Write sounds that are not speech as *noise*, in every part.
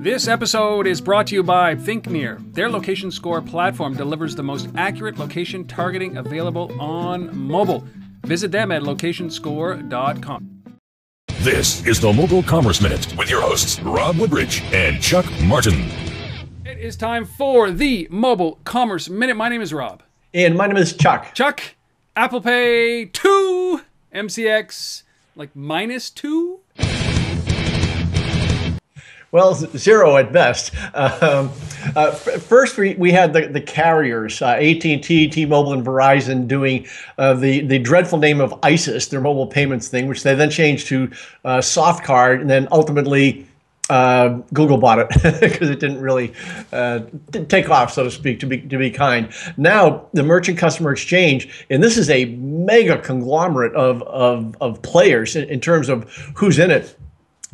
This episode is brought to you by ThinkNear. Their location score platform delivers the most accurate location targeting available on mobile. Visit them at locationscore.com. This is the Mobile Commerce Minute with your hosts, Rob Woodbridge and Chuck Martin. It is time for the Mobile Commerce Minute. My name is Rob. And my name is Chuck. Chuck, Apple Pay 2, MCX like minus 2? Well, zero at best. Um, uh, first, we, we had the, the carriers, uh, AT&T, T-Mobile, and Verizon doing uh, the, the dreadful name of ISIS, their mobile payments thing, which they then changed to uh, SoftCard, and then ultimately uh, Google bought it *laughs* because it didn't really uh, take off, so to speak, to be to be kind. Now the merchant customer exchange, and this is a mega conglomerate of of, of players in, in terms of who's in it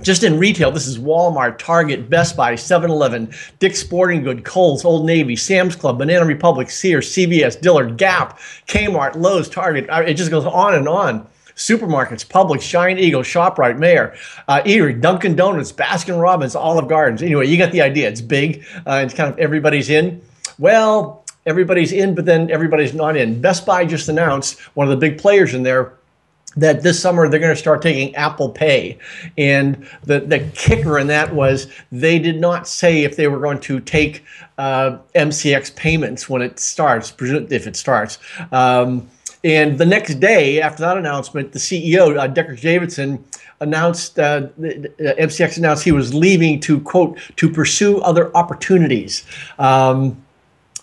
just in retail, this is Walmart, Target, Best Buy, 7 Eleven, Dick's Sporting Good, Kohl's, Old Navy, Sam's Club, Banana Republic, Sears, CVS, Dillard, Gap, Kmart, Lowe's, Target. It just goes on and on. Supermarkets, Publix, Giant Eagle, ShopRite, Meijer, uh, Eatery, Dunkin' Donuts, Baskin Robbins, Olive Gardens. Anyway, you got the idea. It's big. Uh, it's kind of everybody's in. Well, everybody's in, but then everybody's not in. Best Buy just announced one of the big players in there that this summer they're going to start taking Apple Pay. And the, the kicker in that was they did not say if they were going to take uh, MCX payments when it starts, if it starts. Um, and the next day after that announcement, the CEO, uh, Dekkers Davidson, announced, uh, MCX announced he was leaving to, quote, to pursue other opportunities. Um,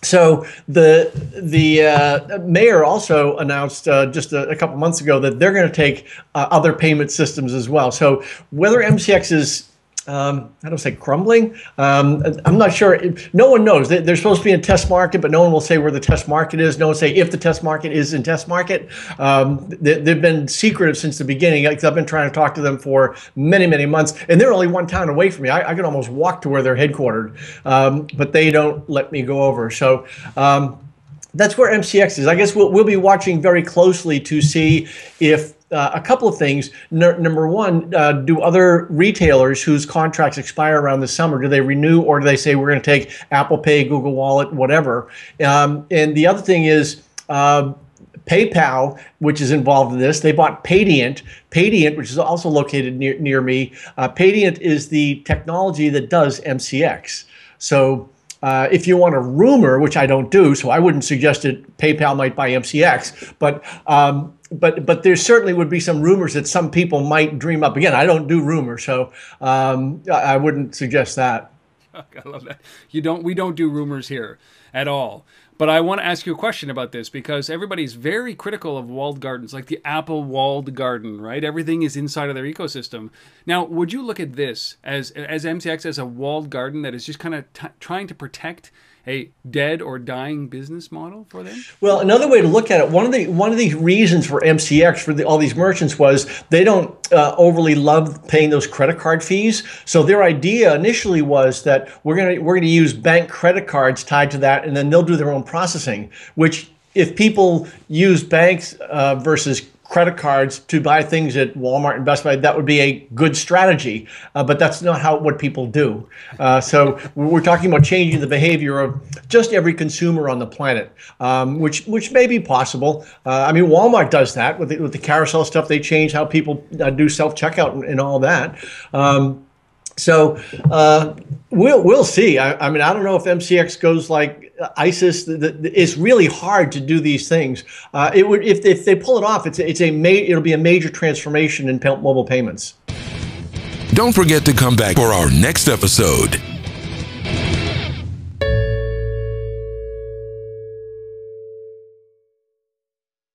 so the the uh, mayor also announced uh, just a, a, couple months ago that they're going to take uh, other payment systems as well. So whether MCX is um, how don't say crumbling? Um, I'm not sure. No one knows. They're supposed to be in test market, but no one will say where the test market is. No one will say if the test market is in test market. Um, they, have been secretive since the beginning. I've been trying to talk to them for many, many months, and they're only one town away from me. I, I can almost walk to where they're headquartered, um, but they don't let me go over. So um, that's where MCX is. I guess we'll, we'll be watching very closely to see if uh, a couple of things. N- number one, uh, do other retailers whose contracts expire around the summer do they renew or do they say we're going to take Apple Pay, Google Wallet, whatever? Um, and the other thing is. Uh, PayPal, which is involved in this, they bought Paydiant. Paydiant, which is also located near near me. Uh, Paydiant is the technology that does MCX. So uh, if you want a rumor, which I don't do, so I wouldn't suggest that PayPal might buy MCX, but um, but but there certainly would be some rumors that some people might dream up. Again, I don't do rumors, so um, I wouldn't suggest that. *laughs* I love that. You don't. We don't do rumors here at all. But I want to ask you a question about this because everybody's very critical of walled gardens, like the Apple walled garden, right? Everything is inside of their ecosystem. Now, would you look at this as as MCX as a walled garden that is just kind of t- trying to protect a dead or dying business model for them? Well, another way to look at it, one of the one of the reasons for MCX for the, all these merchants was they don't uh, overly love paying those credit card fees. So their idea initially was that we're gonna we're gonna use bank credit cards tied to that, and then they'll do their own processing. Which if people use banks uh, versus credit cards to buy things at Walmart and Best Buy, that would be a good strategy. Uh, but that's not how what people do. Uh, so we're talking about changing the behavior of just every consumer on the planet, um, which which may be possible. Uh, I mean, Walmart does that with the, with the carousel stuff. They change how people uh, do self checkout and, and, all that. Um, so uh, we'll we'll see. I, I, mean, I don't know if MCX goes like ISIS. The, the, it's really hard to do these things. Uh, it would if, if they pull it off. It's it's a ma- it'll be a major transformation in mobile payments. Don't forget to come back for our next episode.